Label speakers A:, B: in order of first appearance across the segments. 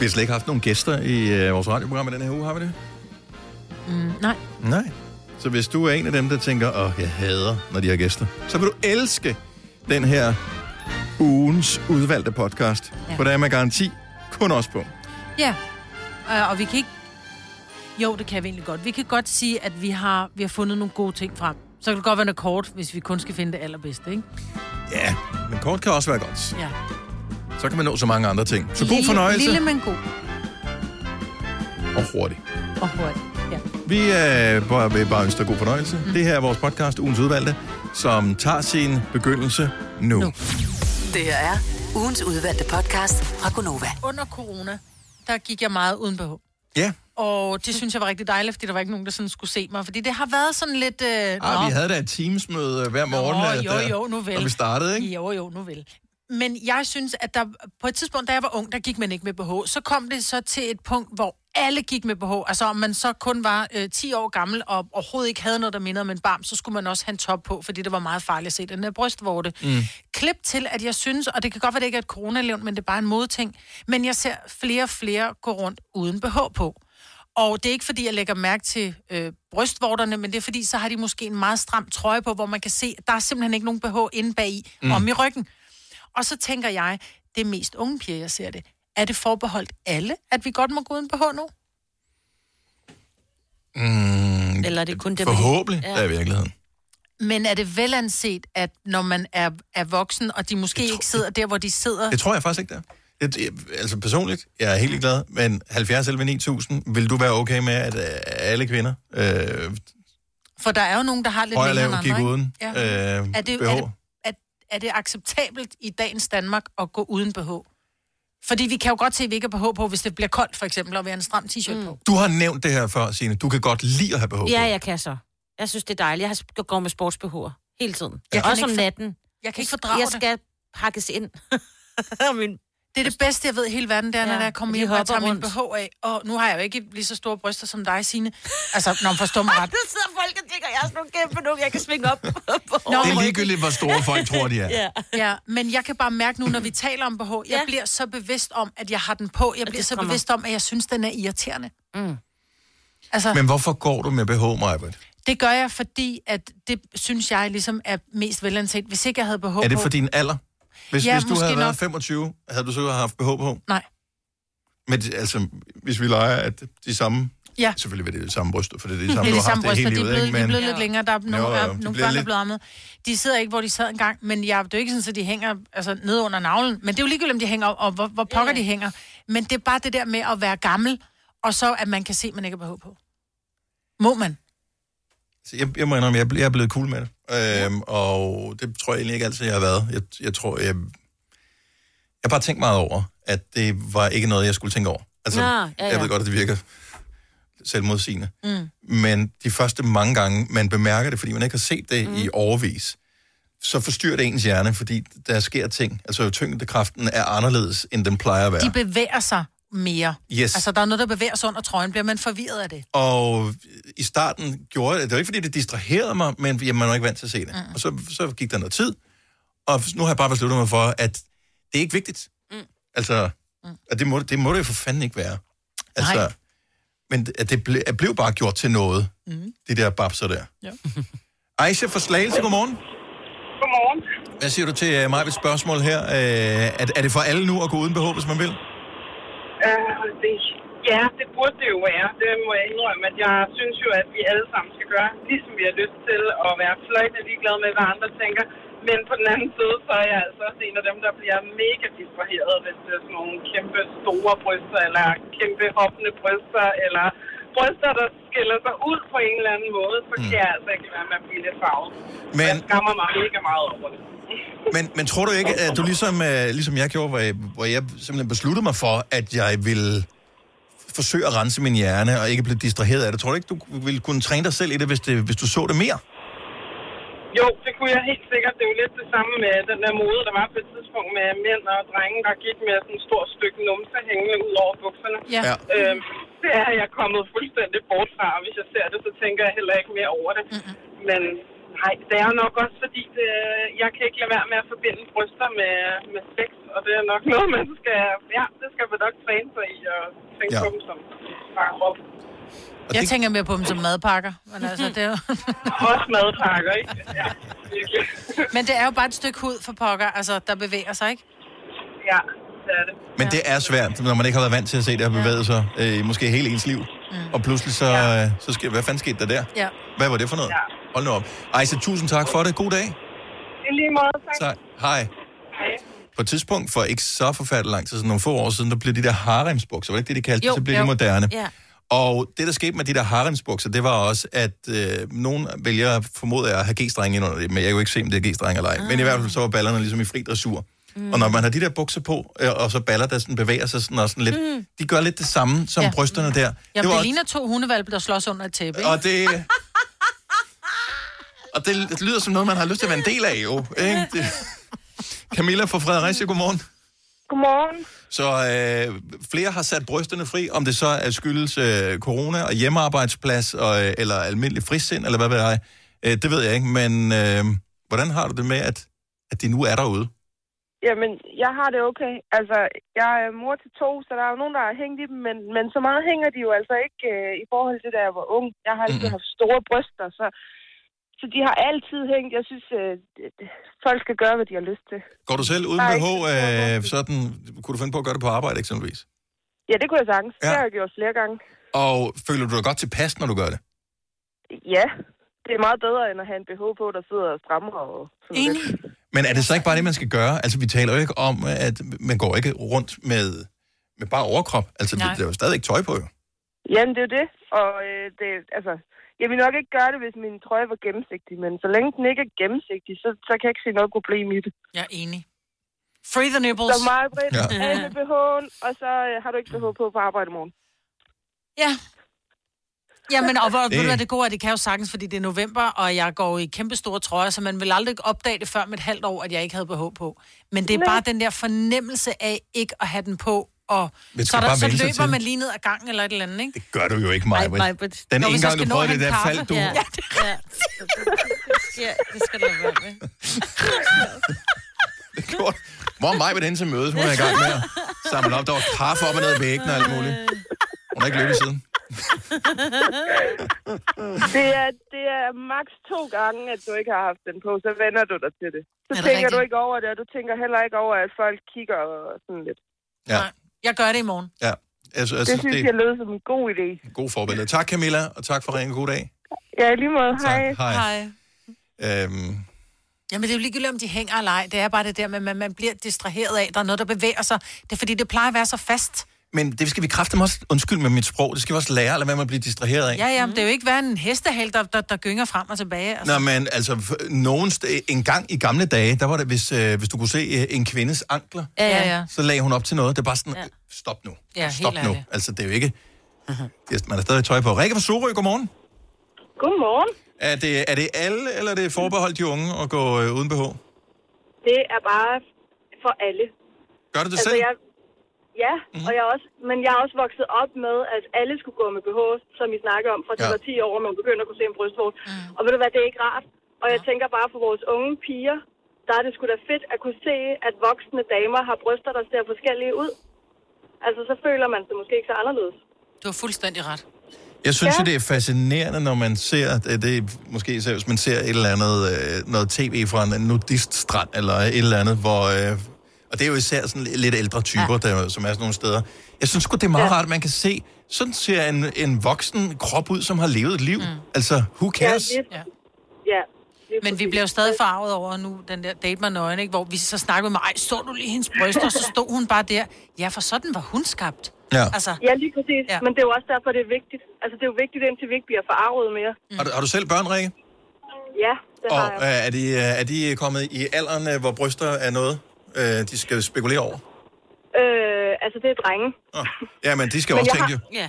A: Vi har slet ikke haft nogen gæster i øh, vores radioprogram i den her uge, har vi det?
B: Mm, nej.
A: Nej. Så hvis du er en af dem, der tænker, åh, jeg hader, når de har gæster, så vil du elske den her ugens udvalgte podcast. Ja. For der er med garanti kun os på.
B: Ja. Uh, og vi kan ikke... Jo, det kan vi egentlig godt. Vi kan godt sige, at vi har, vi har fundet nogle gode ting frem. Så kan det godt være noget kort, hvis vi kun skal finde det allerbedste, ikke?
A: Ja, men kort kan også være godt.
B: Ja.
A: Så kan man nå så mange andre ting. Så god
B: lille,
A: fornøjelse
B: Lille, men god.
A: og hurtig.
B: Og hurtigt. Ja.
A: Vi øh, bare, vil bare ønske dig god fornøjelse. Mm. Det her er vores podcast, ugens udvalgte, som tager sin begyndelse nu. nu.
C: Det her er ugens udvalgte podcast fra Gonova.
B: Under corona, der gik jeg meget uden BH.
A: Ja,
B: Og det synes jeg var rigtig dejligt, fordi der var ikke nogen, der sådan skulle se mig. Fordi det har været sådan lidt... Øh,
A: ah, vi havde da et teamsmøde hver morgen,
B: Nå,
A: øh,
B: jo,
A: der-
B: jo, nu vel.
A: når vi startede, ikke?
B: Jo, jo, nu vel. Men jeg synes, at der på et tidspunkt, da jeg var ung, der gik man ikke med BH. Så kom det så til et punkt, hvor alle gik med BH. Altså om man så kun var øh, 10 år gammel og overhovedet ikke havde noget, der mindede om en barm, så skulle man også have en top på, fordi det var meget farligt at se den der brystvorte. Mm. Klip til, at jeg synes, og det kan godt være, det ikke er et coronalevn, men det er bare en modting, men jeg ser flere og flere gå rundt uden BH på. Og det er ikke fordi, jeg lægger mærke til øh, brystvorterne, men det er fordi, så har de måske en meget stram trøje på, hvor man kan se, at der er simpelthen ikke nogen BH inde bagi, mm. om i ryggen. Og så tænker jeg, det er mest unge piger, jeg ser det. Er det forbeholdt alle, at vi godt må gå uden BH nu?
A: Mm,
D: Eller er det kun dem,
A: forhåbentlig
D: Ja.
A: er i virkeligheden.
B: Men er det velanset, at når man er, er voksen, og de måske
A: tror-
B: ikke sidder der, hvor de sidder...
A: Det tror jeg faktisk ikke, der. Jeg, jeg, altså personligt, jeg er helt glad, men 70 11 9000, vil du være okay med, at øh, alle kvinder, øh,
B: For der er jo nogen, der har lidt længere end
A: gik
B: andre, ikke?
A: uden
B: Ja.
A: øh,
B: Er det, er, det, er, det acceptabelt i dagens Danmark at gå uden BH? Fordi vi kan jo godt se, at vi ikke har BH på, hvis det bliver koldt, for eksempel, og vi har en stram t-shirt mm. på.
A: Du har nævnt det her før, Signe. Du kan godt lide at have BH på.
D: Ja, jeg kan så. Jeg synes, det er dejligt. Jeg har- går med sportsbehår hele tiden.
B: Jeg kan
D: Også om natten.
B: Jeg kan ikke fordrage
D: Jeg
B: det.
D: skal pakkes ind. Min...
B: Det er det bedste, jeg ved i hele verden, det er,
D: Ja,
B: når jeg kommer hjem og tager min. BH af. Og nu har jeg jo ikke lige så store bryster som dig, Signe. Altså, når man forstår mig ret.
D: Der sidder folk og tænker, jeg er sådan nogle kæmpe nogle, jeg kan svinge op.
B: Nå,
A: Det er ligegyldigt, hvor store folk tror, de er.
D: Ja.
B: Ja, men jeg kan bare mærke nu, når vi taler om BH, jeg
D: Ja.
B: bliver så bevidst om, at jeg har den på. Jeg bliver så
D: kommer.
B: bevidst om, at jeg synes, den er irriterende. Mm. Altså,
A: Men hvorfor går du med BH, Majbert?
B: det gør jeg, fordi at det synes jeg ligesom er mest velanset. Hvis ikke jeg havde BH
A: Er det for din alder? Hvis,
B: Ja,
A: hvis du havde været
B: nok.
A: 25, havde du så haft BH på?
B: Nej.
A: Men det- altså, hvis vi leger, at de samme...
B: Ja.
A: Selvfølgelig vil det det samme bryster, for det er de
B: Det
A: samme,
B: er
A: du
B: de
A: har haft
B: samme
A: det hele
B: de er
A: livet,
B: blevet,
A: ikke?
B: de er
A: Men
B: blevet lidt længere. Der er nogle,
A: Jo,
B: jo, nogle børn, der
A: lidt-
B: er blevet ammet. De sidder ikke, hvor de sad engang, men jeg, det er jo ikke sådan, at de hænger altså, ned under navlen. Men det er jo ligegyldigt, om de hænger, og hvor, hvor pokker
D: Ja.
B: de hænger. Men det er bare det der med at være gammel, og så at man kan se, at man ikke har BH på. Må man?
A: Så jeg, jeg må indrømme, jeg, er jeg er blevet cool med det. Øhm, og det tror jeg egentlig ikke altid, jeg har været. Jeg, jeg tror, jeg... Jeg har bare tænkt meget over, at det var ikke noget, jeg skulle tænke over. Altså,
D: Nå, ja,
A: jeg
D: ja.
A: ved godt, at det virker selvmodsigende. Mm. Men de første mange gange, man bemærker det, fordi man ikke har set det mm. i overvis, så forstyrrer det ens hjerne, fordi der sker ting. Altså, tyngdekraften er anderledes, end den plejer at være.
B: De bevæger sig mere.
A: Yes.
B: Altså, der er noget, der bevæger sig under trøjen. Bliver man forvirret af det?
A: Og i starten gjorde det, det var ikke fordi, det distraherede mig, men jamen, man var ikke vant til at se det. Mm. Og så, så gik der noget tid, og nu har jeg bare besluttet mig for, at det er ikke vigtigt. Mm. Altså, mm. at det, må, det må det jo for fanden ikke være. Altså,
B: Nej.
A: men at det ble, at blev bare gjort til noget, mm. de der babser der.
B: Ja.
A: Aisha fra Slagelse, godmorgen.
E: Godmorgen.
A: Hvad siger du til uh, mig et spørgsmål her? Uh, er, er det for alle nu at gå uden BH, hvis man vil?
E: Uh, det, ja, det burde det jo være. Det må jeg indrømme, at jeg synes jo, at vi alle sammen skal gøre, ligesom vi har lyst til, at være fløjtende ligeglade med, hvad andre tænker. Men på den anden side, så er jeg altså også en af dem, der bliver mega distraheret, hvis det er sådan nogle kæmpe store bryster, eller kæmpe hoppende bryster, eller bryster, der skiller sig ud på en eller anden måde, så kan jeg altså ikke være med at blive lidt farvet.
A: Men,
E: Jeg skammer mig mega meget over det.
A: Men, men tror du ikke, at du ligesom, uh, ligesom jeg gjorde, hvor jeg, hvor jeg simpelthen besluttede mig for, at jeg ville forsøge at rense min hjerne og ikke blive distraheret af det. Tror du ikke, du ville kunne træne dig selv i det, hvis, det, hvis du så det mere?
E: Jo, det kunne jeg helt sikkert. Det er jo lidt det samme med den der mode, der var på et tidspunkt med mænd og drenge, der gik med sådan et stort stykke numse hængende ud over bukserne.
B: Ja.
A: Ja.
E: Øhm, det er jeg kommet fuldstændig bort fra, og hvis jeg ser det, så tænker jeg heller ikke mere over det. Mm-hmm. Men
F: Nej, det er jo nok også fordi, det, jeg kan ikke lade være med at forbinde bryster med, med sex, og det er nok noget, man skal, ja, det skal man nok træne sig i, og tænke
A: Ja.
F: på dem som bare krop.
A: Og
B: Jeg
A: det,
B: tænker mere på dem som madpakker. Men, altså, det er jo...
F: Også madpakker, ikke? Ja, virkelig.
B: men det er jo bare et stykke hud for pokker, altså, der bevæger sig, ikke?
F: ja, det.
A: men det er svært, når man ikke har været vant til at se det her bevæge sig, øh, måske hele ens liv.
B: Mm.
A: Og pludselig så,
F: Ja.
A: øh, så sker, hvad fanden skete der der?
B: Ja.
A: Hvad var det for noget?
F: Ja.
A: Hold nu op. Ejse, tusind tak for det. God dag.
F: I lige måde, tak.
A: Tak. Hej.
F: Hej.
A: På et tidspunkt, for ikke så forfærdeligt lang tid, sådan nogle få år siden, der blev de der haremsbukser, var det ikke det, de kaldte
D: Jo?
A: Så blev
B: jo.
A: de moderne.
D: Ja.
A: Og det, der skete med de der haremsbukser, det var også, at øh, nogen vælger, formoder jeg, at have g-strenge ind under det, men jeg kan jo ikke se, om det er g-strenge eller ej. Men i hvert fald så var ballerne ligesom i fri dressur. Mm. Og når man har de der bukser på, øh, og så baller, der sådan bevæger sig sådan, og sådan lidt, mm. de gør lidt det samme som ja. Brysterne der.
B: Jamen, det,
A: var
B: det ligner to hundevalpe, der slås under et tæppe, ikke?
A: Og det... Og det, det lyder som noget, man har lyst til at være en del af, jo. Ikke? Det... Camilla fra Fredericia, godmorgen.
F: Godmorgen.
A: Så øh, flere har sat brysterne fri, om det så er skyldes øh, corona og hjemmearbejdsplads, og, øh, eller almindelig frisind, eller hvad ved jeg. Øh, det ved jeg ikke, men øh, hvordan har du det med, at, at de nu er derude?
G: Jamen, jeg har det okay. Altså, jeg er mor til to, så der er jo nogen, der har hængt i dem, men, men så meget hænger de jo altså ikke øh, i forhold til, da jeg var ung. Jeg har altid
A: Mhm.
G: haft store bryster, så, så de har altid hængt. Jeg synes, øh, folk skal gøre, hvad de har lyst til.
A: Går du selv uden BH? Øh, sådan, kunne du finde på at gøre det på arbejde eksempelvis?
G: Ja, det kunne jeg sagtens.
A: Ja.
G: Det har jeg gjort flere gange.
A: Og føler du dig godt tilpas, når du gør det?
G: Ja, det er meget bedre, end at have en BH på, der sidder og strammer og sådan
B: Enig.
G: lidt.
A: Men er det så ikke bare det, man skal gøre? Altså, vi taler jo ikke om, at man går ikke rundt med, med bare overkrop. Altså, det,
B: Nej.
A: der er jo stadig ikke tøj på, jo.
G: Jamen, det er jo det. Og øh, det, altså, jeg vil nok ikke gøre det, hvis min trøje var gennemsigtig, men så længe den ikke er gennemsigtig, så, så kan jeg ikke se noget problem i det.
B: Jeg er enig. Free the nipples.
G: Så meget bredt,
A: Ja.
G: med BH'en, og så øh, har du ikke BH på på arbejde i morgen.
B: Ja. Jamen, og hvor,
A: Det-
B: det... ved du hvad, det gode er, det kan jo sagtens, fordi det er november, og jeg går i kæmpe store trøjer, så man vil aldrig opdage det før med et halvt år, at jeg ikke havde BH på. Men det er
G: Nej.
B: bare den der fornemmelse af ikke at have den på, og så, er der, så løber
A: til.
B: man lige ned ad gangen eller et eller andet, ikke?
A: Det gør du jo ikke, Maja. Den
B: Nå,
A: ene gang, du prøvede det der, faldt du.
D: Ja,
B: Ja,
D: ja. ja. Det skal du være med.
A: Det gjorde Hvor er mig ved den til mødes? Hun er i gang med at samle op. Der var kaffe op og ned ad væggen og alt muligt. Hun har ikke løbet siden.
G: Det er, det er maks to gange, at du ikke har haft den på, så vender du dig til det. Så
B: det
G: tænker du
B: rigtigt?
G: ikke over det, og du tænker heller ikke over, at folk kigger og sådan lidt.
A: Ja,
B: Nej. Jeg gør det i morgen.
A: ja. Synes, jeg
G: Det
A: synes, det
G: jeg
A: er
G: lød som en god idé.
A: god forbillede. Tak, Camilla, og tak for ringen. God dag.
G: Ja, lige måde.
A: Tak.
G: Hej.
A: Hej.
B: Hej.
A: Øhm,
B: Jamen, det er jo ligegyldigt, om de hænger eller ej. Det er bare det der med, at man, man bliver distraheret af, at der er noget, der bevæger sig. Det er fordi, det plejer at være så fast.
A: Men det skal vi kræfte også, undskyld med mit sprog, det skal vi også lære, eller hvad man bliver distraheret af.
B: Ja, ja, men det er jo ikke være en hestehal, der, der, der gynger frem og tilbage. Altså.
A: Nå, men altså, nogen st- en gang i gamle dage, der var det, hvis, øh, hvis du kunne se øh, en kvindes ankler,
D: Ja,
B: Ja,
D: ja.
A: så lagde hun op til noget. Det er bare sådan,
D: Ja.
A: stop nu.
B: Ja,
A: stop
B: helt
A: nu.
B: ærligt.
A: Altså, det er jo ikke... Det er, man har stadig tøj på. Rikke fra Sorø, godmorgen.
F: Godmorgen.
A: Er det, er det alle, eller er det forbeholdt de unge at gå øh, uden BH?
F: Det er bare for alle.
A: Gør du det
F: Altså,
A: selv?
F: jeg, ja, mm-hmm. og jeg er også, men jeg er også vokset op med, at alle skulle gå med BH, som I snakker om, fra de
A: Ja.
F: var 10 år, og man begynder at kunne se en brystvorte. Mm. Og ved du hvad, det er ikke rart. Og jeg tænker bare for vores unge piger, der er det sgu da fedt at kunne se, at voksne damer har bryster, der ser forskellige ud. Altså, så føler man sig måske ikke så anderledes.
B: Du har fuldstændig ret.
A: Jeg synes
F: Ja.
A: jo, det er fascinerende, når man ser, det det er måske især, hvis man ser et eller andet, øh, noget tv fra en nudiststrand, eller et eller andet, hvor, øh, og det er jo især sådan lidt ældre typer, ja. der, som er sådan nogle steder. Jeg synes sgu, det er meget ja. rart, at man kan se, sådan ser en, en voksen krop ud, som har levet et liv. Mm. Altså, who cares?
F: Ja,
B: Ja.
F: ja
B: Men vi jo stadig farvet over nu, den der date med nøgen, ikke? hvor vi så snakkede med mig, så du lige hendes bryster, og så stod hun bare der. Ja, for sådan var hun skabt.
A: Ja.
B: Altså,
F: Ja, lige præcis.
B: Ja.
F: Men det er jo også derfor, det er vigtigt. Altså, det er jo vigtigt, indtil vi ikke bliver forarvet mere.
A: Mm. Har, du, har du selv børn, Rikke?
F: Ja, det
A: Og
F: har jeg.
A: øh, er, de, øh, er de kommet i alderen, øh, hvor bryster er noget, øh, de skal spekulere over?
F: Øh, altså, det er drenge.
A: Oh. Ja, men de skal
F: Men
A: også
F: jeg
A: tænke
F: har-
A: jo.
D: Ja.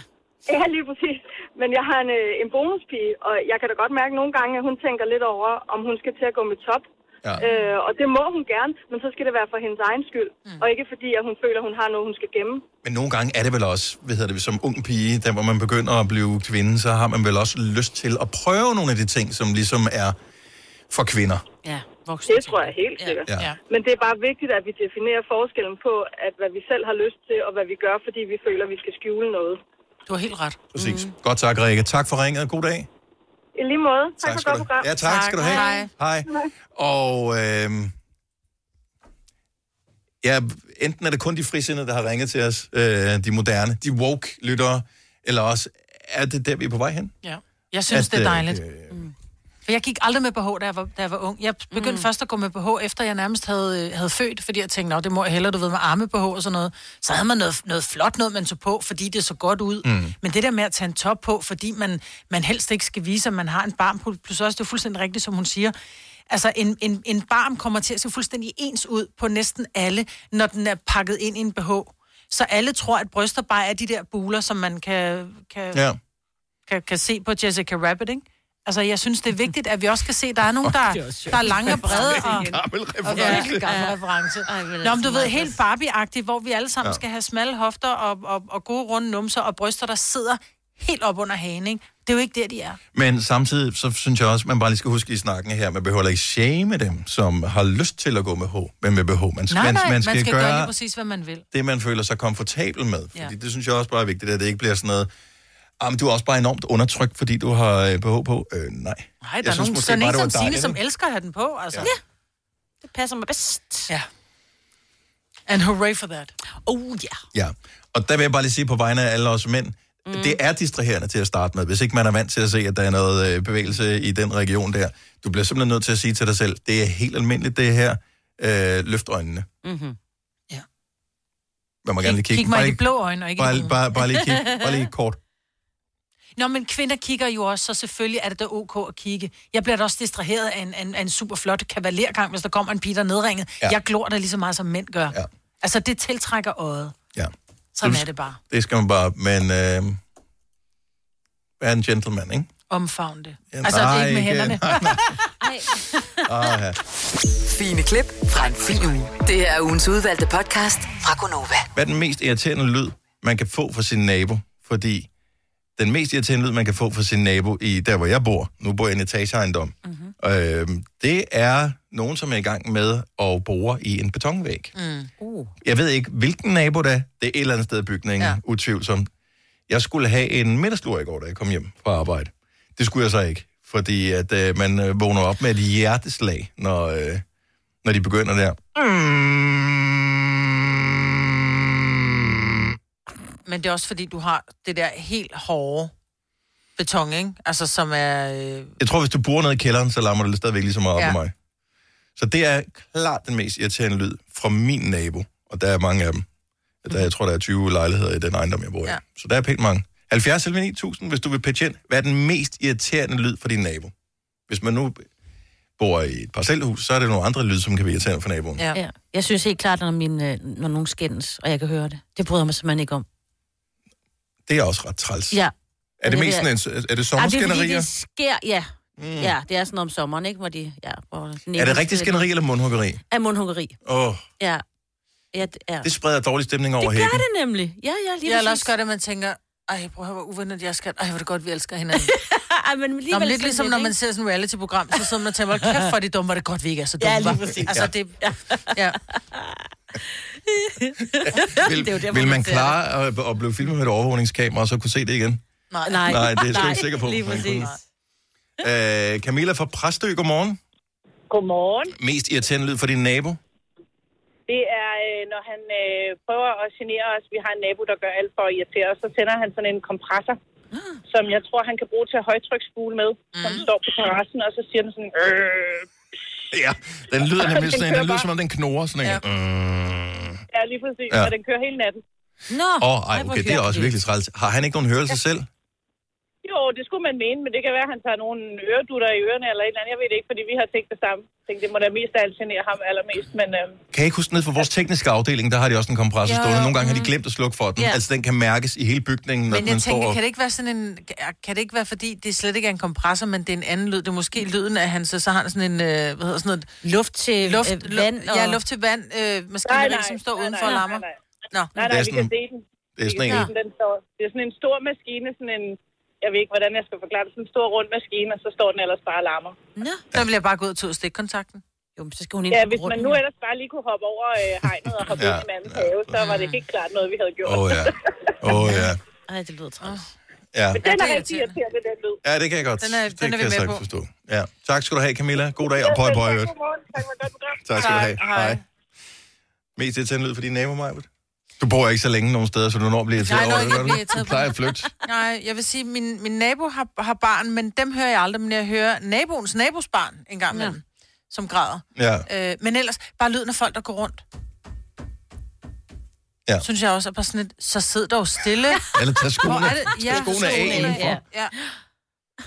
F: Ja, lige præcis. Men jeg har en, øh, en bonuspige, og jeg kan da godt mærke nogle gange, at hun tænker lidt over, om hun skal til at gå med top.
A: Ja.
F: Øh, og det må hun gerne, men så skal det være for hendes egen skyld. Mm. Og ikke fordi, at hun føler, at hun har noget, hun skal gemme.
A: Men nogle gange er det vel også, hvad hedder det, som ung pige, der hvor man begynder at blive kvinde, så har man vel også lyst til at prøve nogle af de ting, som ligesom er for kvinder.
D: Ja, voksne.
H: Det tror jeg helt sikkert.
A: Ja.
B: Ja.
H: Men det er bare vigtigt, at vi definerer forskellen på, at hvad vi selv har lyst til, og hvad vi gør, fordi vi føler, at vi skal skjule noget.
B: Du har helt ret.
A: Præcis. Mm. Godt tak, Rikke. Tak for ringet. God dag.
H: I lige måde. Tak, tak for
A: skal
H: godt
A: du.
H: program.
A: Ja, tak,
B: Tak.
A: skal du have.
B: Hej.
A: Hej. Og øh, ja, enten er det kun de frisindede, der har ringet til os, øh, de moderne, de woke-lyttere, eller også er det der, vi er på vej hen.
B: Ja. Jeg synes,
A: At,
B: det er
A: øh,
B: dejligt.
A: øh,
B: For jeg gik aldrig med BH, da jeg var, da jeg var ung. Jeg begyndte mm. først at gå med BH, efter jeg nærmest havde, øh, havde født, fordi jeg tænkte, "Nå, det må jeg hellere, du ved, med arme BH og sådan noget. Så havde man noget, noget flot noget, man tog på, fordi det så godt ud. Mm. Men det der med at tage en top på, fordi man, man helst ikke skal vise, at man har en barm, plus også, det er fuldstændig rigtigt, som hun siger, Altså, en, en, en barm kommer til at se fuldstændig ens ud på næsten alle, når den er pakket ind i en BH. Så alle tror, at bryster bare er de der buler, som man kan, kan,
A: ja.
B: kan, kan se på Jessica Rabbit, ikke? Altså, jeg synes, det er vigtigt, at vi også kan se, at der er nogen, der, der er lange og brede og...
A: Gammel
B: Og
A: reference.
B: virkelig gammel reference.
D: Ej,
B: Nå,
D: altså,
B: men du ved,
D: meget
B: helt Barbie-agtigt, hvor vi alle sammen
A: Ja.
B: ja. skal have smalle hofter og, og, og gode runde numser og bryster, der sidder helt op under hagen, ikke? Det er jo ikke der, de er.
A: Men samtidig, så synes jeg også, man bare lige skal huske i snakken her, man behøver ikke shame dem, som har lyst til at gå med H, men med BH. Man,
B: Nej, nej,
A: man,
B: man
A: man
B: skal,
A: skal,
B: gøre lige
A: gøre
B: præcis, hvad man vil.
A: det, man føler sig komfortabel med. Fordi
B: Ja.
A: det synes jeg også bare er vigtigt, at det ikke bliver sådan noget, ah, men du er også bare enormt undertrykt, fordi du har øh, BH på. Øh, nej.
B: Nej,
A: Jeg
B: der er
A: synes
B: nogen, sådan en som Signe, som elsker at have den på, altså.
A: Ja.
B: Ja.
D: Det passer mig bedst.
B: ja. And hooray for that.
D: Oh, ja.
A: Ja, og der vil jeg bare lige sige på vegne af alle os mænd, mm. det er distraherende til at starte med, hvis ikke man er vant til at se, at der er noget øh, bevægelse i den region der. Du bliver simpelthen nødt til at sige til dig selv, det er helt almindeligt det her, øh, løft øjnene.
D: Mm-hmm.
A: Man må gerne lige
B: Kig,
A: kigge.
B: kig mig
A: Bare
B: i de
A: lige,
B: blå øjne, og ikke
A: bare, bare, bare lige kig, bare lige kort.
B: Nå, men kvinder kigger jo også, så selvfølgelig er det da ok at kigge. Jeg bliver da også distraheret af en, en, en super flot kavalergang, hvis der kommer en pige, der er nedringet.
A: Ja.
B: Jeg glor da lige så meget, som mænd gør.
A: Ja.
B: Altså, det tiltrækker øjet.
A: Ja,
B: Sådan
A: Du-
B: er det bare.
A: det skal man bare, men øh, være en gentleman, ikke?
B: Omfavn det.
A: Ja,
B: altså,
A: nej,
B: ikke med
A: ikke-
B: hænderne.
D: Ej.
A: Ah, ja.
C: Fine klip fra en fin uge. Det her er ugens udvalgte podcast fra Gonova.
A: Hvad er den mest irriterende lyd, man kan få fra sin nabo? Fordi den mest irriterende lyd, man kan få fra sin nabo i der, hvor jeg bor, nu bor jeg i en etageejendom, mm-hmm. øh, det er nogen, som er i gang med at bore i en betonvæg.
B: Mm.
D: Uh.
A: Jeg ved ikke, hvilken nabo det er. Det er et eller andet sted i bygningen, ja. Utvivlsomt. Jeg skulle have en middagslur i går, da jeg kom hjem fra arbejde. Det skulle jeg så ikke, fordi at øh, man øh, vågner op med et hjerteslag, når, øh, når de begynder der.
B: Men det er også fordi, du har det der helt hårde beton, ikke? Altså, som er... Øh,
A: Jeg tror, hvis du bor ned i kælderen, så larmer det stadigvæk lige så meget op
B: Ja.
A: på mig. Så det er klart den mest irriterende lyd fra min nabo, og der er mange af dem. Der, jeg tror, der er 20 lejligheder i den ejendom, jeg bor i. Ja. Så der er pænt mange. 70 eller 9000, hvis du vil pitche ind. Hvad er den mest irriterende lyd for din nabo? Hvis man nu bor i et parcelhus, så er det nogle andre lyd, som kan være irriterende for naboen. Ja.
B: ja.
D: Jeg synes helt klart, når, min, øh, når nogen skændes, og jeg kan høre det. Det bryder mig simpelthen ikke om.
A: Det er også ret træls.
D: Ja.
A: Er det
D: det
A: mest
D: er-
A: sådan en, er det
D: Ej, det er fordi,
A: sommerskænderier?
D: det sker, ja. Mm. Ja, det er sådan om sommeren, ikke? Hvor de, ja, hvor
A: Er det rigtig skænderi eller mundhuggeri?
D: Af mundhuggeri.
A: Åh, oh,
D: Ja. Ja, det, ja.
A: det spreder dårlig stemning over
D: det gør
A: hækken.
D: det nemlig. Ja, ja, lige
B: Jeg vil
D: præcis.
B: også gøre det, man tænker, ej, prøv at høre, hvor uvennet jeg skal. Ej, hvor er det godt, vi elsker hinanden.
D: Ej, men
B: Nå,
D: alligevel
B: men lidt ligesom, når man ser sådan et reality-program, så sidder man og tænker, "Hold kæft, for er det dumme, hvor er det godt, vi ikke er så dumme.
D: Ja, lige
B: hva?"
D: præcis.
B: Altså, det... Ja. ja.
A: Vil,
D: Det er jo der, hvor
A: vil
D: man
A: klare at, at blive filmet med et overvågningskamera, og så kunne se det igen?
B: Nej.
D: Nej,
A: Nej, det er jeg ikke sikker på.
D: Lige præcis.
A: Øh, Camilla fra Præstø, godmorgen.
H: Godmorgen.
A: Mest irriterende lyd for din nabo?
H: Det er, øh, når han øh, prøver at genere os. Vi har en nabo, der gør alt for at irritere os. Så tænder han sådan en kompressor, som jeg tror, han kan bruge til at højtryksspule med, mm. som står på terrassen, og så siger den sådan... Øh.
A: Ja, den lyder nemlig
H: Den
A: sådan, en-
H: kører
A: den lyder som om den knurrer sådan en.
B: Ja.
A: Mm.
H: Ja, lige præcis.
A: Ja.
H: Ja. Og den kører hele natten.
D: Nå,
A: Åh, oh, ej, okay, det er også virkelig træls. Har han ikke nogen hørelse selv?
H: Jo, det skulle man mene, men det kan være, at han tager nogle øredutter i ørerne eller et eller andet. Jeg ved det ikke, fordi vi har tænkt det samme. Jeg tænkte, det må da mest af alt genere ham allermest, men... Øh,
A: Kan jeg ikke huske ned for vores tekniske afdeling, der har de også en kompressor
B: Jo,
A: stående. Nogle gange har de glemt at slukke for den.
B: Ja.
A: Altså, den kan mærkes i hele bygningen, når
B: Men jeg
A: den
B: tænker,
A: står...
B: kan det ikke være sådan en... Kan det ikke være, fordi det slet ikke er en kompressor, men det er en anden lyd? Det er måske lyden af hans... Så har han sådan en... Øh, hvad hedder sådan noget...
D: Luft til
B: Luft,
D: øh, vand.
B: lu- Ja, luft til vand. Øh, maskineri, som står
H: nej,
B: udenfor og
H: nej,
B: lammer.
H: Nej, nej,
B: Nå.
H: nej,
A: Det
H: nej
A: er
H: vi kan se den.
A: Det er
H: Vi
A: sådan en...
H: se den, den står. Det er sådan en stor maskine, sådan en jeg ved ikke, hvordan jeg skal forklare det, sådan en stor rund maskine, og så står den ellers bare og larmer.
D: Nå.
B: Der vil jeg bare gå ud og tage stikkontakten.
D: Jo, men så skal hun ind
H: Ja, hvis man nu ellers bare lige kunne hoppe over øh, hegnet og hoppe
A: Ja.
H: ja. ind i mandens have, så var det helt klart noget, vi havde gjort.
A: Åh oh, ja. Åh oh, ja.
D: Ej, det lyder træls.
A: Ja.
H: Men den
B: Ja,
H: er
B: det er
H: rigtig
B: irriterende.
H: den lyd.
A: ja, det kan jeg godt.
B: Den er-
A: det
B: den er vi
A: jeg
B: med på.
A: forstå. Ja. Tak skal du have, Camilla. God dag, og pøj, pøj, øvrigt.
H: Godmorgen. Tak
A: skal du have.
B: Hej.
A: Hej. Mest irriterende lyd for din nabo, Majbert? Du bor ikke så længe nogen steder, så du når at blive irriteret over det,
B: jeg
A: gør
B: bliver
A: du? Du plejer
B: det.
A: at flytte.
B: Nej, jeg vil sige, min, min nabo har, har barn, men dem hører jeg aldrig, men jeg hører naboens nabos barn en gang imellem, ja. som græder.
A: Ja.
B: Øh, men ellers, bare lyden af folk, der går rundt.
A: Ja.
B: Synes jeg også er bare sådan et, så sid dog stille.
A: Eller tag skoene,
B: Hvor er det?
A: tag skoene af indenfor.
B: Ja. ja.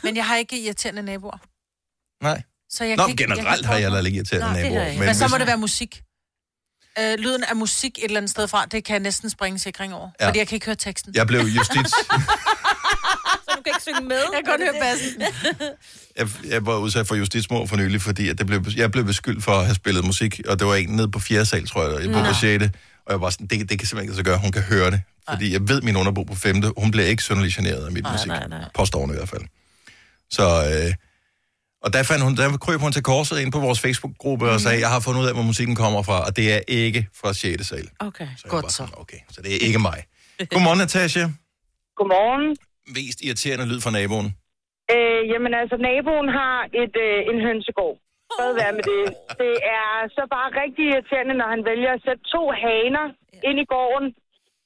B: Men jeg har ikke irriterende naboer.
A: Nej.
B: Så jeg
A: Nå,
B: kan ikke,
A: generelt
B: jeg
A: har
B: kan
A: jeg
B: ikke-
A: heller ikke irriterende
D: Nej,
A: naboer.
D: har jeg ikke.
B: Men, men så
A: hvis-
B: må det være musik. Øh, lyden af musik et eller andet sted fra, det kan jeg næsten springe sikring over.
A: Ja.
B: Fordi jeg kan ikke høre teksten.
A: Jeg blev justits...
D: Så du kan ikke synge med?
B: Jeg kan godt høre bassen.
A: jeg, jeg var udsat for justitsmord for nylig, fordi at det blev, jeg blev beskyldt for at have spillet musik, og det var en nede på fjerde sal, tror jeg, jeg boede på 6. Og jeg var sådan, det, det kan simpelthen ikke så gøre, hun kan høre det. Fordi jeg ved, min underbo på 5. Hun bliver ikke synderlig generet af mit musik.
D: nej, nej.
A: Påstår hun i hvert fald. Så, øh, og der, fandt hun, der krøb hun til korset ind på vores Facebook-gruppe og sagde, jeg har fundet ud af, hvor musikken kommer fra, og det er ikke fra 6. sal.
D: Okay.
A: Så
B: Godt
A: var
B: så.
A: Okay, så det er ikke mig. Godmorgen, Natasha.
H: Godmorgen.
A: Mest irriterende lyd fra naboen.
H: Øh, jamen altså, naboen har et, øh, en hønsegård. Fred være med det. Det er så bare rigtig irriterende, når han vælger at sætte to haner ind i gården,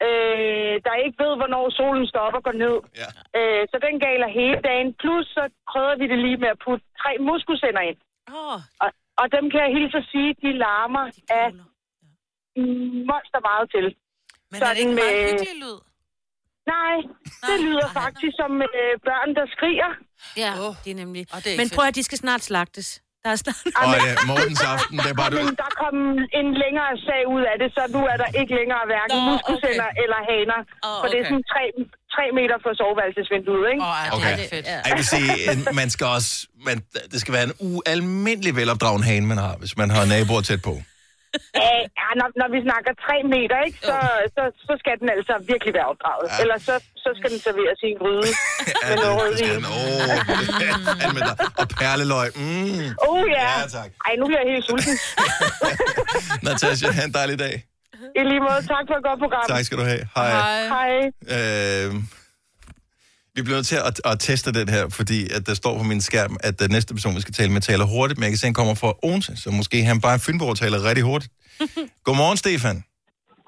H: øh, der ikke ved, hvornår solen står op og går ned.
A: Ja.
H: Øh, så den galer hele dagen. Plus så krydder vi det lige med at putte tre muskusænder ind.
D: Åh,
H: Og, og dem kan jeg hilse at sige, de larmer af monster meget til.
B: Men er det ikke
H: Sådan
B: meget
H: med-
B: hyggelig lyd?
H: Nej, det lyder faktisk som øh, børn, der skriger.
D: ja,
B: Åh.
D: det er nemlig.
B: Og det er
D: Men prøv at de skal snart slagtes. Der er snart...
A: Og ja, Mortens aften, det er bare...
H: Men der kom en længere sag ud af det, så nu er der ikke længere hverken
D: Nå,
H: muskusænder
D: okay.
H: eller haner.
D: Åh,
H: For det er
D: okay.
H: sådan tre, tre meter fra soveværelsesvinduet, ikke?
B: Åh, oh,
A: Okay.
B: det er fedt.
D: Ja.
A: Jeg vil sige, en- man skal også, man, det skal være en ualmindelig velopdragen hane, man har, hvis man har naboer tæt på.
H: Ja, ja når, når vi snakker tre meter, ikke, så, så, så skal den altså virkelig være opdraget.
A: Ja.
H: Ellers så, så skal den serveres i en gryde
A: Ja,
H: med noget rødvin.
A: oh, og perleløg. Mm.
H: Oh ja.
A: Ja, tak.
H: Ej, nu bliver jeg helt sulten.
A: Natasha, have en dejlig dag.
H: I lige måde, tak for et godt program.
A: Tak skal du have. Hej.
B: Hej.
H: Hej.
A: Øh, vi bliver nødt til at, at teste den her, fordi at der står på min skærm, at den næste person, vi skal tale med, taler hurtigt, men jeg kan se, at han kommer fra Odense, så måske han bare Fynborg taler rigtig hurtigt. Godmorgen, Stefan.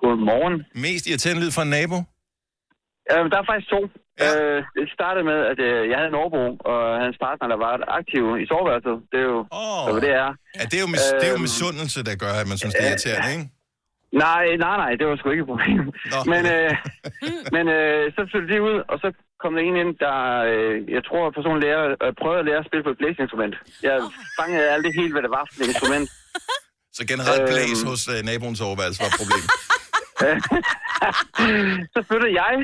I: Godmorgen.
A: Mest irriterende lyd fra en nabo?
I: Øh, der er faktisk to.
A: Ja.
I: Øh, det startede med, at øh, jeg havde en overbo, og hans partner, der var aktiv i soveværelset. Det er jo,
A: Åh.
I: oh. hvad det er.
A: Ja, det er jo, mis- det er jo
I: Øhm.
A: misundelse, der gør, at man synes, det er irriterende, ikke?
I: Nej, nej, nej, det var sgu ikke et problem.
A: Nå.
I: Men, øh, men øh, så flyttede de ud, og så kom der en ind, der, øh, jeg tror, personen lærer, øh, prøvede at lære at spille på et blæseinstrument. Jeg fangede aldrig helt, hvad det var for et instrument.
A: Så generelt
I: Øhm.
A: blæs hos uh, naboens overværelse var et problem.
I: så flyttede jeg,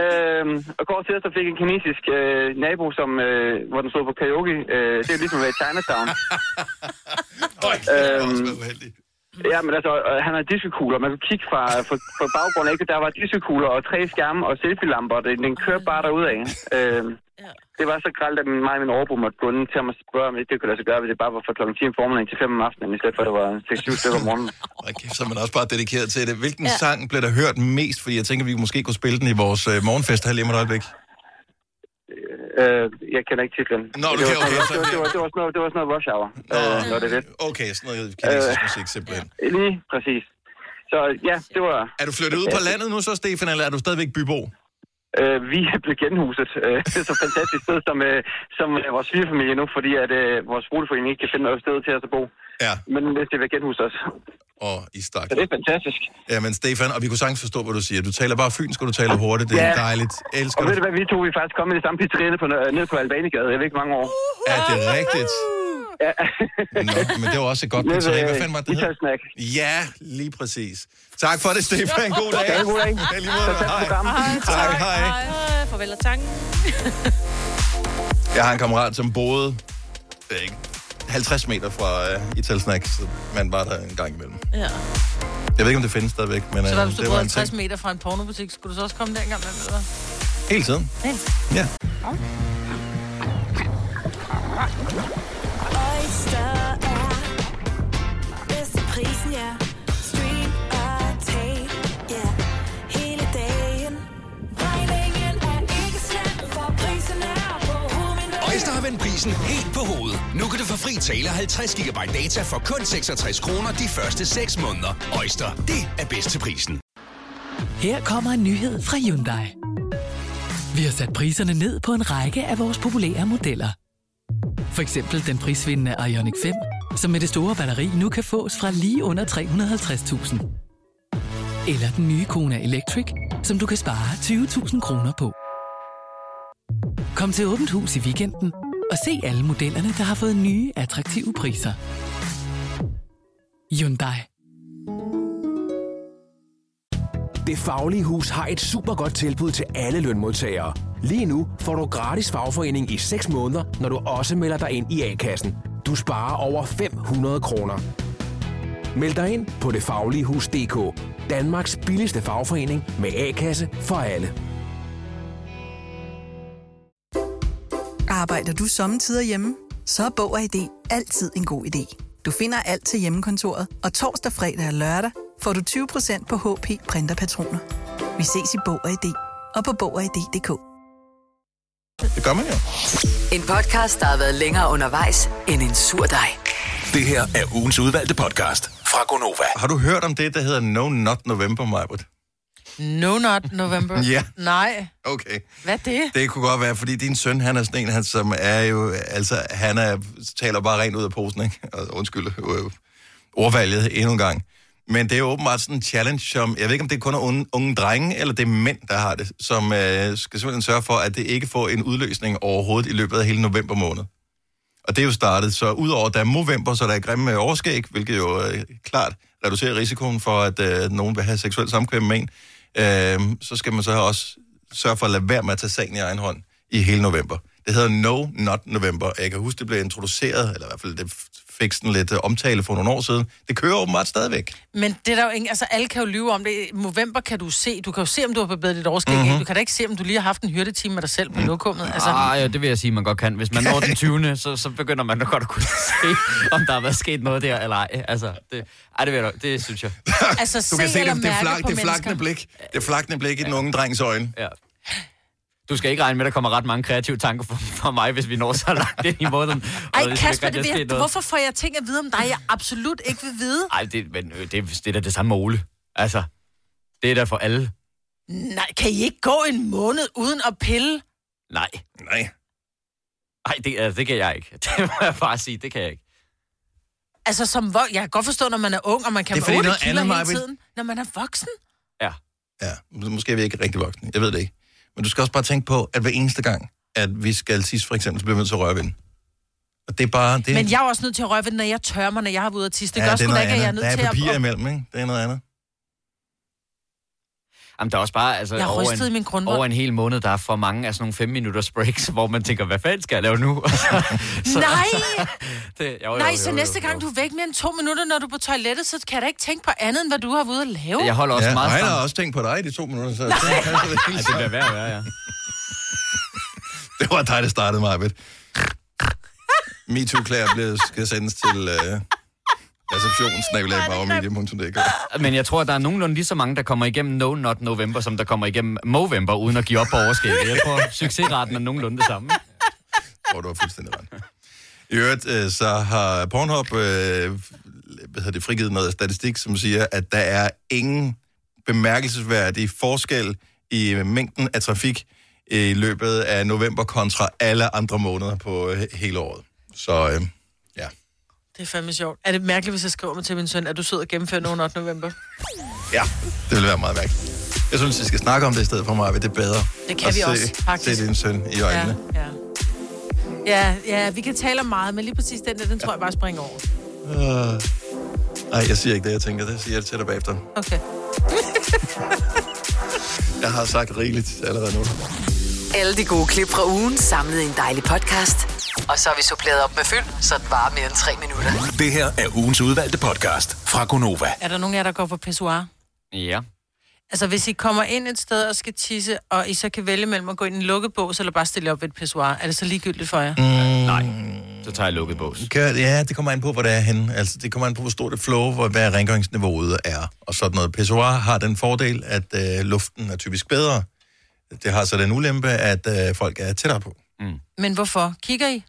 I: øh, og går til, så fik en kinesisk øh, nabo, som, øh, hvor den stod på karaoke. Øh, det er ligesom at være i Chinatown.
A: Øj, det var
I: Øhm.
A: også været uheldigt.
I: Ja, men altså, øh, han har diskokugler. Man kunne kigge fra, fra, fra baggrunden, ikke? Der var diskokugler og tre skærme og selfie-lamper. Den, den kørte bare derudad. Øh,
D: Ja.
I: det var så gralt, at mig og min overbo måtte gå til og spørge, om det kunne lade sig gøre, hvis det bare var fra klokken 10 om formiddagen til 5 om aftenen, i stedet for, at det var 6-7 stykker om morgenen.
A: Og kæft, så er man også bare dedikeret til det. Hvilken ja. Sang blev der hørt mest? Fordi jeg tænker, vi måske kunne spille den i vores uh, morgenfest her lige om et øjeblik.
I: Øh, jeg kender ikke titlen.
A: Nå, du
I: det, var,
A: okay,
I: det, var, det, var, det, var, sådan noget, det var sådan noget rush hour,
A: Nå,
I: øh, når det det.
A: Okay, sådan noget kinesisk
I: Øh.
A: musik simpelthen.
I: Lige præcis. Så ja, det var...
A: Er du flyttet ud på landet nu så, Stefan, eller er du stadigvæk bybo?
I: Øh, vi er blevet genhuset. Øh, det er så fantastisk sted som, øh, som øh, vores svigerfamilie nu, fordi at øh, vores boligforening ikke kan finde noget sted til os at bo.
A: Ja,
I: Men hvis det vil genhuse os.
A: og i stak.
I: Så det er fantastisk.
A: Ja, men Stefan, og vi kunne sagtens forstå, hvad du siger. Du taler bare fynsk, og du taler hurtigt. Det er
I: Ja.
A: dejligt. Elsker
I: Og ved
A: det.
I: du hvad, vi to vi faktisk kommet i det samme pizzeria på, nede på Albanigade. Jeg ved ikke mange år.
A: Er det rigtigt?
I: Ja.
A: Nå, men det var også et godt
I: ved,
A: Hvad fanden var det, hed?
I: Italsnack.
A: Ja, lige præcis. Tak for det, Stefan. God dag.
I: Ja, god dag.
A: Ja, lige måde. Hej.
I: programmet.
A: Tak, hej.
D: Øh, farvel og tanken.
A: Jeg har en kammerat, som boede ikke, 50 meter fra uh, Italsnack, så man var der en gang imellem.
D: Ja.
A: Jeg ved ikke, om det findes stadigvæk, men
B: Så
A: uh,
B: hvad, hvis du
A: det
B: boede
A: var en
B: 50
A: ting.
B: meter fra en pornobutik, skulle du så også komme der engang med, eller?
A: Hele tiden.
J: Til prisen, ja. Stream
K: vendt prisen helt på hovedet. Nu kan du få fri tale 50 GB data for kun 66 kroner de første 6 måneder. Øjster, det er bedst til prisen.
L: Her kommer en nyhed fra Hyundai. Vi har sat priserne ned på en række af vores populære modeller. For eksempel den prisvindende Ioniq 5, som med det store batteri nu kan fås fra lige under 350.000. Eller den nye Kona Electric, som du kan spare 20.000 kroner på. Kom til Åbent Hus i weekenden og se alle modellerne, der har fået nye, attraktive priser. Hyundai.
M: Det Faglige Hus har et super godt tilbud til alle lønmodtagere. Lige nu får du gratis fagforening i 6 måneder, når du også melder dig ind i A-kassen. Du sparer over 500 kroner. Meld dig ind på detfagligehus.dk. Danmarks billigste fagforening med A-kasse for alle.
N: Arbejder du sommetider hjemme? Så er Bog og ID altid en god idé. Du finder alt til hjemmekontoret, og torsdag, fredag og lørdag får du 20% på HP printerpatroner. Vi ses i Bog og ID og på Bog og ID.dk.
A: Det gør man jo.
C: En podcast, der har været længere undervejs end en sur dej.
K: Det her er ugens udvalgte podcast fra Gonova.
A: Har du hørt om det, der hedder No Not November, Majbert?
B: No Not November.
A: Ja.
B: Nej.
A: Okay.
B: Hvad er det?
A: Det kunne godt være, fordi din søn, han er sådan en, han, som er jo, altså, han er, taler bare rent ud af posen, ikke? Og, undskyld, øh, ordvalget endnu en gang. Men det er jo åbenbart sådan en challenge, som, jeg ved ikke, om det kun er unge, unge drenge, eller det er mænd, der har det, som øh, skal simpelthen sørge for, at det ikke får en udløsning overhovedet i løbet af hele november måned. Og det er jo startet, så udover at der er november, så der er grimme øh, overskæg, hvilket jo øh, klart reducerer risikoen for, at øh, nogen vil have seksuelt samkvem med en, øh, så skal man så også sørge for at lade være med at tage sagen i egen hånd i hele november. Det hedder No Not November. Jeg kan huske, det blev introduceret, eller i hvert fald det fik sådan lidt øh, omtale for nogle år siden. Det kører åbenbart stadigvæk.
B: Men det er der jo ingen, altså alle kan jo lyve om det. I november kan du se, du kan jo se, om du har forbedret dit overskæg.
O: Mhm.
B: Mm-hmm. Du kan da ikke se, om du lige har haft en hyrdetime med dig selv på lokummet. Altså,
O: Ah, ja, det vil jeg sige, man godt kan. Hvis man når den 20. så, så begynder man da godt at kunne se, om der har været sket noget der, eller ej. Altså, det, ej, det, vil jeg, det synes jeg.
B: altså
A: Du kan
B: se
A: se
B: eller
A: det, det,
B: på
A: det flakne
B: mennesker.
A: blik. Det flakne blik i den unge drengs øjne.
O: Ja. Du skal ikke regne med, at der kommer ret mange kreative tanker fra, fra mig, hvis vi når så langt ind i måneden. Og
B: Ej,
O: hvis
B: Kasper,
O: der
B: det
O: noget.
B: hvorfor får jeg ting at vide om dig, jeg absolut ikke vil vide?
O: Ej, det, men, øh, det, er- det er da det samme med Ole. Altså, det er da for alle.
B: Nej, kan I ikke gå en måned uden at pille?
O: Nej.
A: Nej.
O: Nej, det, altså, det kan jeg ikke. Det må jeg bare sige, det kan jeg ikke.
B: Altså, som vo- jeg kan godt forstå, når man er ung, og man kan
A: Det er fordi
B: otte
A: noget
B: kilo
A: andet,
B: hele tiden. Når man er voksen.
O: Ja.
A: Ja, måske er vi ikke rigtig voksne. Jeg ved det ikke. Men du skal også bare tænke på, at hver eneste gang, at vi skal tisse for eksempel, så bliver vi nødt til at røre ved den. Og det er bare... Det,
B: Men jeg er også nødt til at røre ved den, når jeg tørrer mig, når jeg har været ude at tisse. Det
A: ja,
B: gør sgu da ikke, at jeg er nødt
A: Der
B: til
A: er papir
B: at...
A: imellem, ikke? Det er noget andet.
O: Jamen, der er også bare, altså,
B: Jeg har
O: over,
B: i min
O: en,
B: grundvold.
O: over en hel måned, der er for mange af sådan nogle fem minutters breaks, hvor man tænker, hvad fanden skal jeg lave nu? så,
B: Nej!
O: det, jo, jo,
B: Nej,
O: jo,
B: så
O: jo,
B: næste
O: jo.
B: gang du er væk mere end to minutter, når du er på toilettet, så kan jeg da ikke tænke på andet, end hvad du har været ude at lave.
O: Jeg holder også
A: ja,
O: meget stram.
A: har også tænkt på dig i de to minutter, så det,
O: Ej, det bliver værd at være, ja.
A: det var dig, der startede mig, ved. MeToo-klæder bliver, skal sendes til øh, receptionsnabelag.bagmedia.dk.
O: Men jeg tror, at der er nogenlunde lige så mange, der kommer igennem No Not November, som der kommer igennem Movember, uden at give op på overskægget. Jeg tror, succesraten er nogenlunde det samme.
A: Hvor du har fuldstændig ret. I øvrigt, øh, så har Pornhub øh, hvad hedder det, frigivet noget statistik, som siger, at der er ingen bemærkelsesværdig forskel i mængden af trafik i løbet af november kontra alle andre måneder på øh, hele året. Så øh.
B: Det er fandme sjovt. Er det mærkeligt, hvis jeg skriver mig til min søn, at du sidder og gennemfører nogen 8. november?
A: ja, det vil være meget mærkeligt. Jeg synes, vi skal snakke om det i stedet for mig, det er bedre.
B: Det kan
A: at
B: vi
A: se,
B: også, faktisk.
A: Se din søn i øjnene.
B: Ja, ja. Ja, ja, vi kan tale om meget, men lige præcis den der, den tror jeg bare springer over.
A: Uh, nej, jeg siger ikke det, jeg tænker. Det siger jeg til dig bagefter.
B: Okay.
A: Jeg har sagt rigeligt allerede nu.
C: Alle de gode klip fra ugen samlet i en dejlig podcast. Og så har vi suppleret op med fyld, så det varer mere end tre minutter.
K: Det her er ugens udvalgte podcast fra Gonova.
B: Er der nogen af jer, der går på pissoir?
O: Ja.
B: Altså, hvis I kommer ind et sted og skal tisse, og I så kan vælge mellem at gå ind i en lukket bås, eller bare stille op ved et pissoir, er det så ligegyldigt for jer?
A: Mm,
O: Nej, så tager jeg lukket bås.
A: Kan, ja, det kommer an på, hvor det er henne. Altså, det kommer an på, hvor stort det flow, hvor, hvad rengøringsniveauet er, og sådan noget. Pissoir har den fordel, at øh, luften er typisk bedre. Det har så den ulempe, at øh, folk er tættere på.
B: Men hvorfor? Kigger I?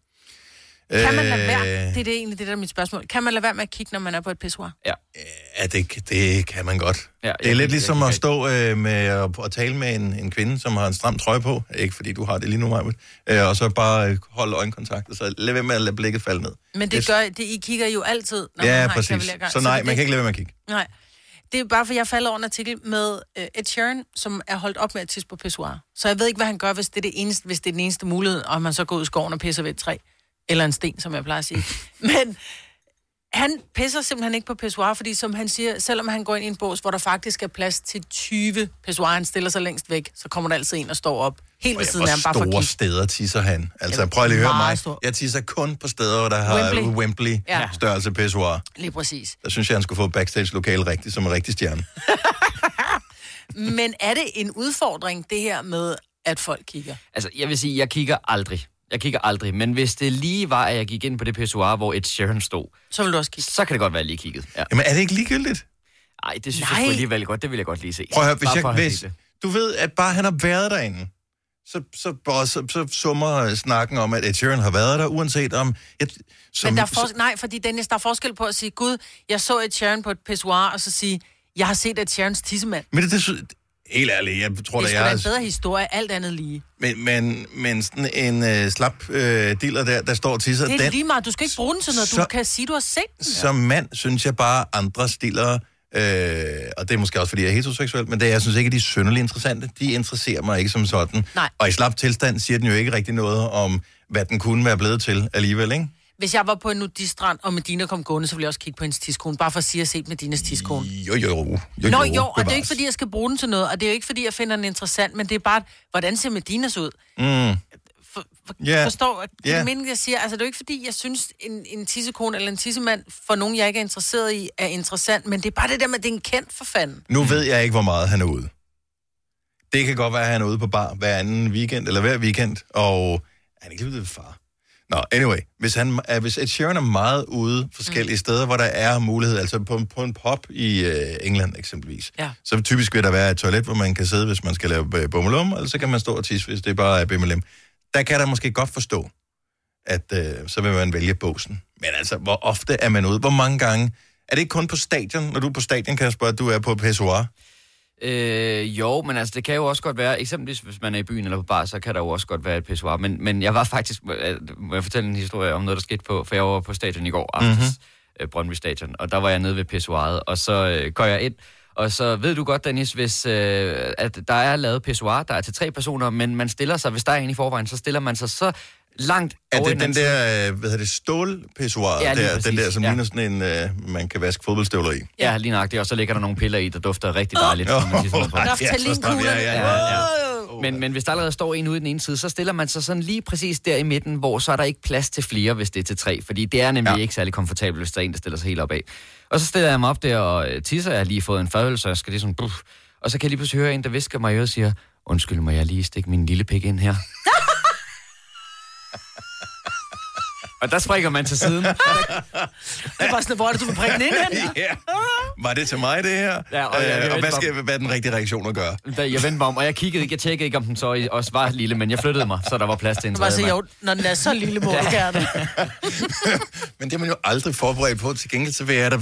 B: Kan man lade være?
A: Øh,
B: Det er det egentlig det, der er mit spørgsmål. Kan man lade være med at kigge, når man er på et pissoir?
O: Ja.
A: Ja, det, det kan man godt.
O: Ja,
A: det er lidt ligesom at stå øh, med at, at tale med en, en kvinde, som har en stram trøje på. Ikke fordi du har det lige nu, Maja, øh, og så bare øh, holde øjenkontakt, og så lad være med at lade blikket falde ned.
B: Men det gør, det, I kigger jo altid, når man
A: Ja,
B: har en
A: præcis.
B: kavalergang.
A: Så nej, man kan ikke lade være med at kigge.
B: Nej. Det er bare, for jeg falder over en artikel med uh, Ed Sheeran, som er holdt op med at tisse på pissoir. Så jeg ved ikke, hvad han gør, hvis det er, det eneste, hvis det er den eneste mulighed, og man så går ud i skoven og pisser ved et træ. Eller en sten, som jeg plejer at sige. Men han pisser simpelthen ikke på pissoir, fordi som han siger, selvom han går ind i en bås, hvor der faktisk er plads til 20 pissoir, han stiller sig længst væk, så kommer der altid en og står op. Helt ved
A: Og
B: siden af ham, bare for
A: store
B: kigge.
A: steder tisser han. Altså,
B: Jamen,
A: prøv lige at høre
B: meget
A: mig.
B: stor.
A: Jeg tisser kun på steder, hvor der har
B: Wembley. Ja.
A: størrelse pissoir.
B: Lige præcis.
A: Der synes jeg, han skulle få backstage-lokale rigtigt, som en rigtig stjerne.
B: Men er det en udfordring, det her med, at folk kigger?
O: Altså, jeg vil sige, jeg kigger aldrig. Jeg kigger aldrig. Men hvis det lige var, at jeg gik ind på det pissoir, hvor et Sharon stod,
B: så vil du også kigge.
O: Så kan det godt være, at jeg lige kiggede. Ja.
A: Jamen, er det ikke ligegyldigt?
O: Nej, det synes
B: Nej.
O: jeg sgu alligevel godt. Det vil jeg godt lige se.
A: Prøv at høre, hvis, jeg, hvis du ved, at bare han har været derinde, så, så, så, så, så summer snakken om, at Ed Sheeran har været der, uanset om... Jeg, som,
B: Men der er for... nej, fordi Dennis, der er forskel på at sige, Gud, jeg så et Sharon på et pissoir, og så sige, jeg har set et Sharons tissemand.
A: men det, det, helt ærligt, jeg tror,
B: Det er sgu da
A: jeg...
B: en bedre historie, alt andet lige.
A: Men, men, men sådan en øh, slap øh, diller der, der står og tisser,
B: Det er
A: den,
B: lige meget, du skal ikke bruge den til noget, du
A: Så-
B: kan sige, du har set den.
A: som mand, synes jeg bare, andre stiller, øh, og det er måske også, fordi jeg er heteroseksuel, men det, jeg synes ikke, at de er synderligt interessante. De interesserer mig ikke som sådan.
B: Nej.
A: Og i slap tilstand siger den jo ikke rigtig noget om, hvad den kunne være blevet til alligevel, ikke?
B: Hvis jeg var på en nudistrand, og Medina kom gående, så ville jeg også kigge på hendes tiskone, bare for at sige, at jeg set Medinas tiskone.
A: Jo, jo, jo. jo
B: Nå jo, og det er
A: bevares.
B: ikke, fordi jeg skal bruge den til noget, og det er jo ikke, fordi jeg finder den interessant, men det er bare, hvordan ser Medinas ud?
A: Mm. Ja.
B: Forstår? Det er
A: Ja.
B: yeah. meningen, jeg siger. Altså, det er jo ikke, fordi jeg synes, en, en tissekone eller en tissemand, for nogen, jeg ikke er interesseret i, er interessant, men det er bare det der med, at det er en kendt for fanden.
A: Nu ved jeg ikke, hvor meget han er ude. Det kan godt være, at han er ude på bar hver anden weekend, eller hver weekend, og han er ikke lige ved far. Nå, anyway, hvis, han, er, hvis Ed Sheeran er meget ude forskellige mm. steder, hvor der er mulighed, altså på, på en pop i øh, England eksempelvis,
B: Ja.
A: så typisk vil der være et toilet, hvor man kan sidde, hvis man skal lave øh, bummelum, eller så kan man stå og tisse, hvis det bare er bimmelum. Der kan der måske godt forstå, at øh, så vil man vælge båsen. Men altså, hvor ofte er man ude? Hvor mange gange? Er det ikke kun på stadion, når du er på stadion, Kasper, at du er på pissoir?
O: Øh, jo, men altså, det kan jo også godt være, eksempelvis hvis man er i byen eller på bar, så kan der jo også godt være et pissoir. Men, men jeg var faktisk, øh, må jeg fortælle en historie om noget, der skete på, for jeg var på stadion i går aftes, mm-hmm. øh, Brøndby Stadion, og der var jeg nede ved pissoiret, og så øh, går jeg ind, og så ved du godt, Dennis, hvis øh, at der er lavet pissoir, der er til tre personer, men man stiller sig, hvis der er en i forvejen, så stiller man sig så langt
A: Er
O: over
A: det den der, øh, hvad hedder det, stålpissoir,
O: Ja,
A: der, den der, som
O: ja.
A: ligner sådan en, øh, man kan vaske fodboldstøvler i?
O: Ja, lige nøjagtigt, og så ligger der nogle piller i, der dufter rigtig dejligt.
A: Ja, ja, ja, ja.
O: ja. Men, men hvis der allerede står en ude i den ene side, så stiller man sig sådan lige præcis der i midten, hvor så er der ikke plads til flere, hvis det er til tre. Fordi det er nemlig ja. ikke særlig komfortabelt, hvis der er en, der stiller sig helt op af. Og så stiller jeg mig op der og øh, tisser. Jeg har lige fået en fadøl, så jeg skal lige sådan... Buff. Og så kan jeg lige pludselig høre en, der visker mig i øret og siger, undskyld, må jeg lige stikke min lille pik ind her? og der springer man til siden.
B: Det er bare sådan, hvor er det, du vil bringe den ind hen?
A: ja. Var det til mig, det her?
O: Ja, og jeg- jeg
A: øh, og hvad, skal, hvad er den rigtige reaktion at gøre?
O: Da jeg vendte mig om, og jeg kiggede ikke, jeg tjekkede ikke, om den så også var lille, men jeg flyttede mig, så der var plads til en tredje
B: sige,
O: mand.
B: jo, når den er så lille, må gerne.
A: Men det er man jo aldrig forberedt på. Til gengæld så vil jeg da,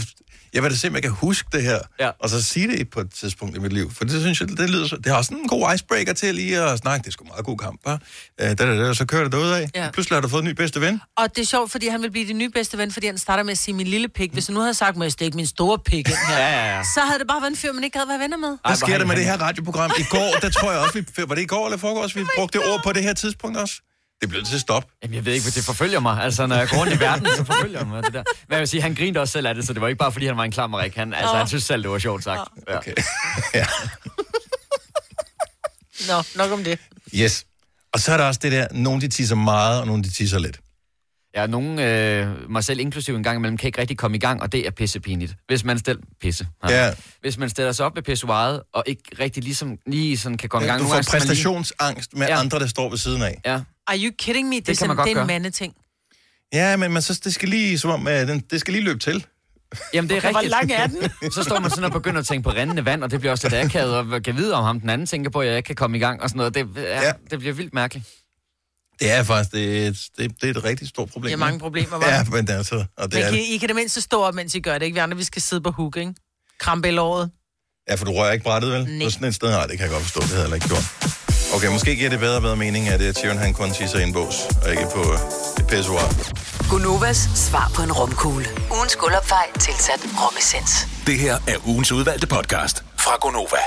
A: jeg vil da se, om jeg kan huske det her,
O: Ja.
A: og så sige det på et tidspunkt i mit liv. For det synes jeg, det lyder så, det har også en god icebreaker til lige at snakke. Det er sgu en meget god kamp, hva'? Øh, da, da, da, så kører det derud af.
B: Ja.
A: Pludselig har du fået en ny bedste ven.
B: Og det er sjovt, fordi han vil blive din nye bedste ven, fordi han starter med at sige min lille pik. Hvis han nu havde sagt, må jeg stikke min store pik ind her,
O: Ja, ja, ja.
B: så havde det bare været en fyr, man ikke havde været venner med.
A: Hvad sker der med det her radioprogram? I går, der tror jeg også, vi, var det i går eller foregårs, vi brugte det ord på det her tidspunkt også? Det blev til at stoppe.
O: Jamen, jeg ved ikke, hvad det forfølger mig. Altså, når jeg går rundt i verden, så forfølger mig det der. Men jeg vil sige, han grinte også selv af det, så det var ikke bare, fordi han var en klammerik. Han, altså,
B: Åh.
O: han synes selv, det var sjovt sagt. Ja.
A: Okay. ja.
B: Nå, nok om det.
A: Yes. Og så er der også det der, nogle de tisser meget, og nogle de tisser lidt.
O: Ja, nogen, øh, mig selv inklusiv en gang imellem, kan ikke rigtig komme i gang, og det er pissepinligt. Hvis man stiller... Pisse.
A: Ja.
O: Hvis man stiller sig op ved pissoiret, og ikke rigtig ligesom, lige sådan kan komme i gang.
A: Du får
O: gange man lige-
A: præstationsangst med
O: Ja.
A: andre, der står ved siden af.
O: Ja.
B: Are you kidding me? Det,
O: Det
B: er,
O: kan man godt
B: det er en mandeting.
A: Ja, men man, så, det skal lige, som om, uh, den, det skal lige løbe til.
O: Jamen, det er
B: Okay, hvor
O: rigtigt.
B: lang er den?
O: så står man sådan og begynder at tænke på rendende vand, og det bliver også lidt akavet, og kan vide om ham den anden tænker på, at jeg ikke kan komme i gang og sådan noget. Det, ja,
A: Ja.
O: ja. det bliver vildt mærkeligt.
A: Det er faktisk det er, et- det, det er et rigtig stort problem.
B: Det er mange problemer, hva'?
A: Ja, men det er altså... Og det
B: Men
A: er,
B: kan, I kan det mindste stå op, mens I gør det, ikke? Vi andre, vi skal sidde på hook, ikke? Krampe i låret.
A: ja, for du rører ikke brættet, vel?
B: Nej.
A: På sådan et sted, nej, det kan jeg godt forstå. Det havde jeg heller ikke gjort. Okay, måske giver det bedre og bedre mening, at øh, Sharon han kun tisser i en bås, og ikke på øh, et pissoir.
C: Gunovas svar på en romkugle. Ugens guldopfej tilsat romessens.
K: Det her er ugens udvalgte podcast fra Gonova.